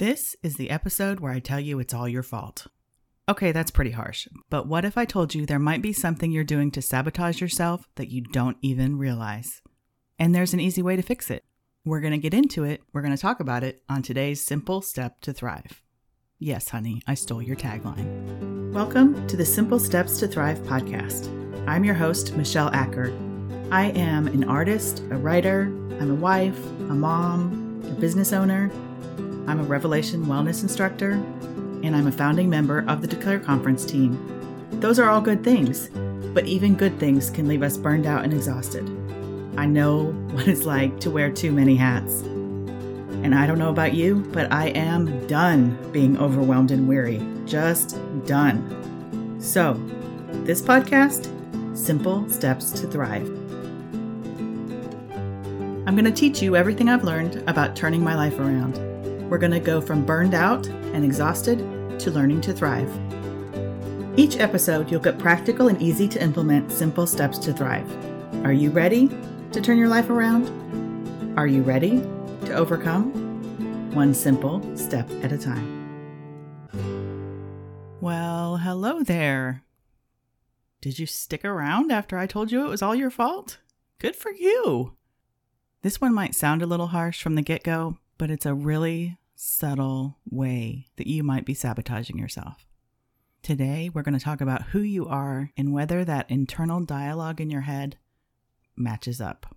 This is the episode where I tell you it's all your fault. Okay, that's pretty harsh, but what if I told you there might be something you're doing to sabotage yourself that you don't even realize? And there's an easy way to fix it. We're going to get into it, we're going to talk about it on today's Simple Step to Thrive. Yes, honey, I stole your tagline. Welcome to the Simple Steps to Thrive podcast. I'm your host, Michelle Acker. I am an artist, a writer, I'm a wife, a mom, a business owner. I'm a Revelation Wellness instructor, and I'm a founding member of the Declare Conference team. Those are all good things, but even good things can leave us burned out and exhausted. I know what it's like to wear too many hats. And I don't know about you, but I am done being overwhelmed and weary. Just done. So, this podcast, Simple Steps to Thrive. I'm going to teach you everything I've learned about turning my life around. We're going to go from burned out and exhausted to learning to thrive. Each episode, you'll get practical and easy to implement simple steps to thrive. Are you ready to turn your life around? Are you ready to overcome? One simple step at a time. Well, hello there. Did you stick around after I told you it was all your fault? Good for you. This one might sound a little harsh from the get go, but it's a really subtle way that you might be sabotaging yourself. Today, we're going to talk about who you are and whether that internal dialogue in your head matches up.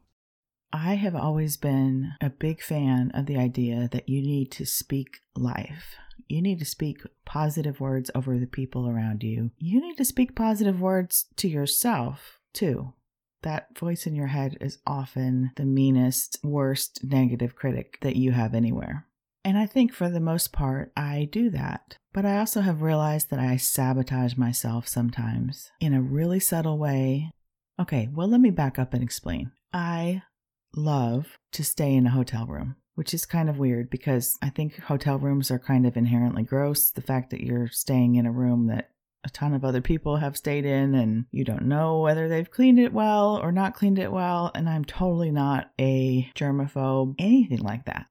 I have always been a big fan of the idea that you need to speak life. You need to speak positive words over the people around you. You need to speak positive words to yourself, too. That voice in your head is often the meanest, worst negative critic that you have anywhere. And I think for the most part, I do that. But I also have realized that I sabotage myself sometimes in a really subtle way. Okay, well, let me back up and explain. I love to stay in a hotel room, which is kind of weird because I think hotel rooms are kind of inherently gross. The fact that you're staying in a room that a ton of other people have stayed in and you don't know whether they've cleaned it well or not cleaned it well. And I'm totally not a germaphobe, anything like that.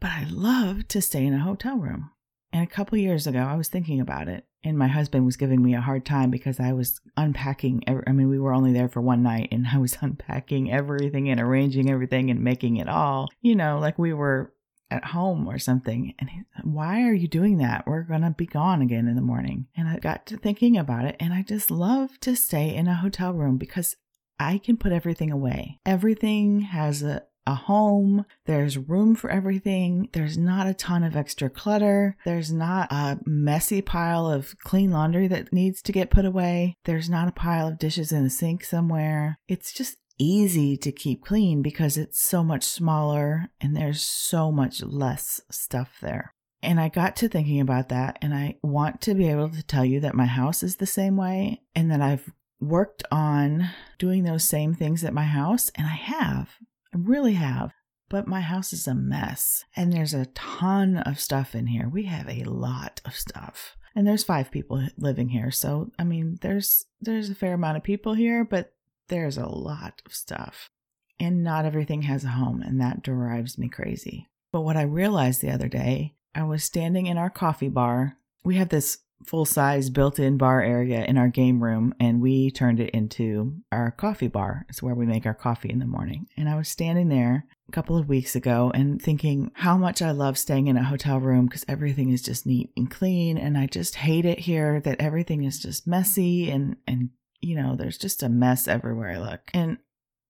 But I love to stay in a hotel room. And a couple years ago, I was thinking about it, and my husband was giving me a hard time because I was unpacking. Every, I mean, we were only there for one night, and I was unpacking everything and arranging everything and making it all, you know, like we were at home or something. And he, why are you doing that? We're going to be gone again in the morning. And I got to thinking about it, and I just love to stay in a hotel room because I can put everything away. Everything has a, a home. There's room for everything. There's not a ton of extra clutter. There's not a messy pile of clean laundry that needs to get put away. There's not a pile of dishes in the sink somewhere. It's just easy to keep clean because it's so much smaller and there's so much less stuff there. And I got to thinking about that, and I want to be able to tell you that my house is the same way and that I've worked on doing those same things at my house, and I have. I really have. But my house is a mess and there's a ton of stuff in here. We have a lot of stuff. And there's five people living here. So, I mean, there's there's a fair amount of people here, but there's a lot of stuff. And not everything has a home, and that drives me crazy. But what I realized the other day, I was standing in our coffee bar. We have this full size built in bar area in our game room and we turned it into our coffee bar. It's where we make our coffee in the morning. And I was standing there a couple of weeks ago and thinking how much I love staying in a hotel room because everything is just neat and clean. And I just hate it here that everything is just messy and, and, you know, there's just a mess everywhere I look. And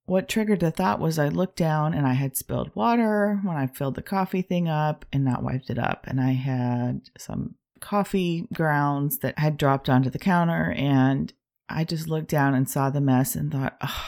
what triggered the thought was I looked down and I had spilled water when I filled the coffee thing up and not wiped it up. And I had some coffee grounds that had dropped onto the counter. And I just looked down and saw the mess and thought, oh,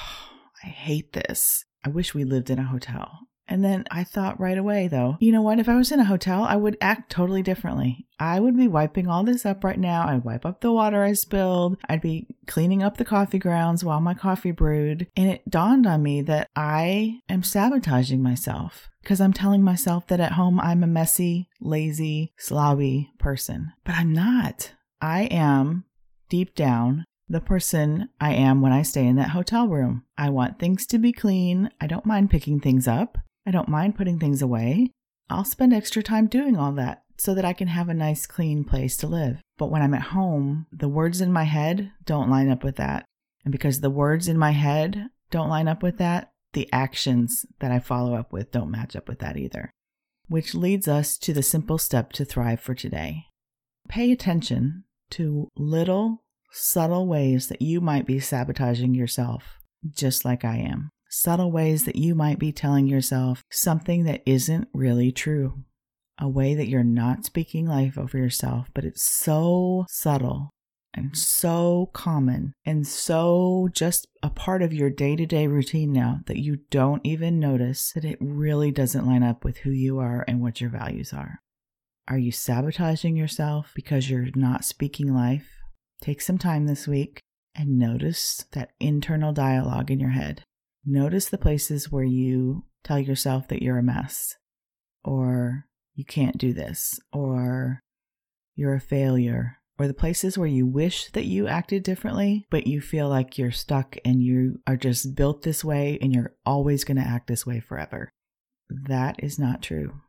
I hate this. I wish we lived in a hotel. And then I thought right away, though, you know what? If I was in a hotel, I would act totally differently. I would be wiping all this up right now. I'd wipe up the water I spilled. I'd be cleaning up the coffee grounds while my coffee brewed. And it dawned on me that I am sabotaging myself because I'm telling myself that at home I'm a messy, lazy, slobby person. But I'm not. I am deep down the person I am when I stay in that hotel room. I want things to be clean. I don't mind picking things up. I don't mind putting things away. I'll spend extra time doing all that so that I can have a nice, clean place to live. But when I'm at home, the words in my head don't line up with that. And because the words in my head don't line up with that, the actions that I follow up with don't match up with that either. Which leads us to the simple step to thrive for today. Pay attention to little, subtle ways that you might be sabotaging yourself, just like I am. Subtle ways that you might be telling yourself something that isn't really true a way that you're not speaking life over yourself, but it's so subtle and so common and so just a part of your day to day routine now that you don't even notice that it really doesn't line up with who you are and what your values are. Are you sabotaging yourself because you're not speaking life? Take some time this week and notice that internal dialogue in your head. Notice the places where you tell yourself that you're a mess or you can't do this, or you're a failure, or the places where you wish that you acted differently, but you feel like you're stuck and you are just built this way and you're always going to act this way forever. That is not true.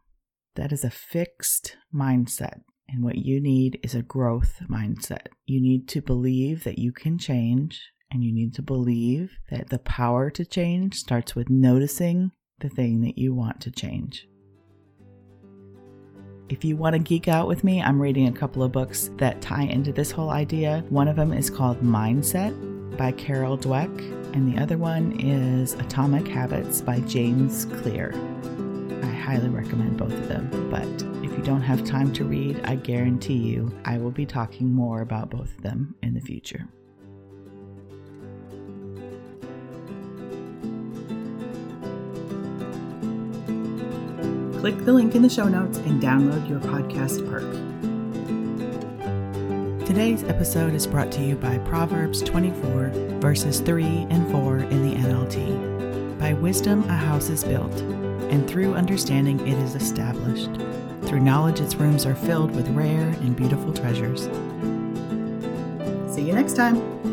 That is a fixed mindset. And what you need is a growth mindset. You need to believe that you can change, and you need to believe that the power to change starts with noticing the thing that you want to change. If you want to geek out with me, I'm reading a couple of books that tie into this whole idea. One of them is called Mindset by Carol Dweck, and the other one is Atomic Habits by James Clear. I highly recommend both of them, but if you don't have time to read, I guarantee you I will be talking more about both of them in the future. Click the link in the show notes and download your podcast perk. Today's episode is brought to you by Proverbs 24, verses 3 and 4 in the NLT. By wisdom a house is built, and through understanding it is established. Through knowledge its rooms are filled with rare and beautiful treasures. See you next time.